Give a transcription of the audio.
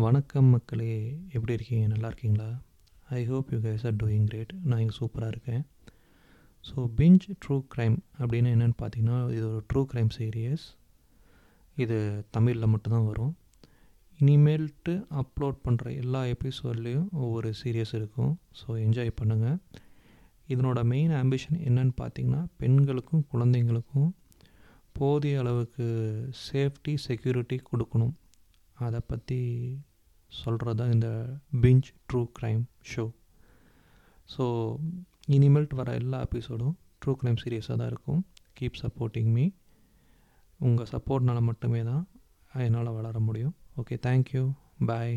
வணக்கம் மக்களே எப்படி இருக்கீங்க? நல்லா இருக்கீங்களா? I hope you guys are doing great நான் இங்கே சூப்பராக இருக்கேன். ஸோ பிஞ்ச் ட்ரூ க்ரைம் அப்படின்னு என்னென்னு பார்த்தீங்கன்னா இது ஒரு ட்ரூ க்ரைம் சீரியஸ் இது தமிழில் மட்டும்தான் வரும். இனிமேல்ட்டு அப்லோட் பண்ணுற எல்லா எபிசோட்லேயும் ஒவ்வொரு சீரியஸ் இருக்கும். ஸோ என்ஜாய் பண்ணுங்கள் இதனோட மெயின் ஆம்பிஷன் என்னன்னு பார்த்தீங்கன்னா பெண்களுக்கும் குழந்தைங்களுக்கும் போதிய அளவுக்கு சேஃப்டி செக்யூரிட்டி கொடுக்கணும். அதை பற்றி சொல்கிறது தான் இந்த binge true crime show so இனிமேல்ட்டு வர எல்லா எபிசோடும் ட்ரூ க்ரைம் சீரியஸாக தான் இருக்கும். கீப் சப்போர்ட்டிங் மீ உங்கள் சப்போர்ட்னால மட்டுமே தான் என்னால் வளர முடியும். Okay thank you bye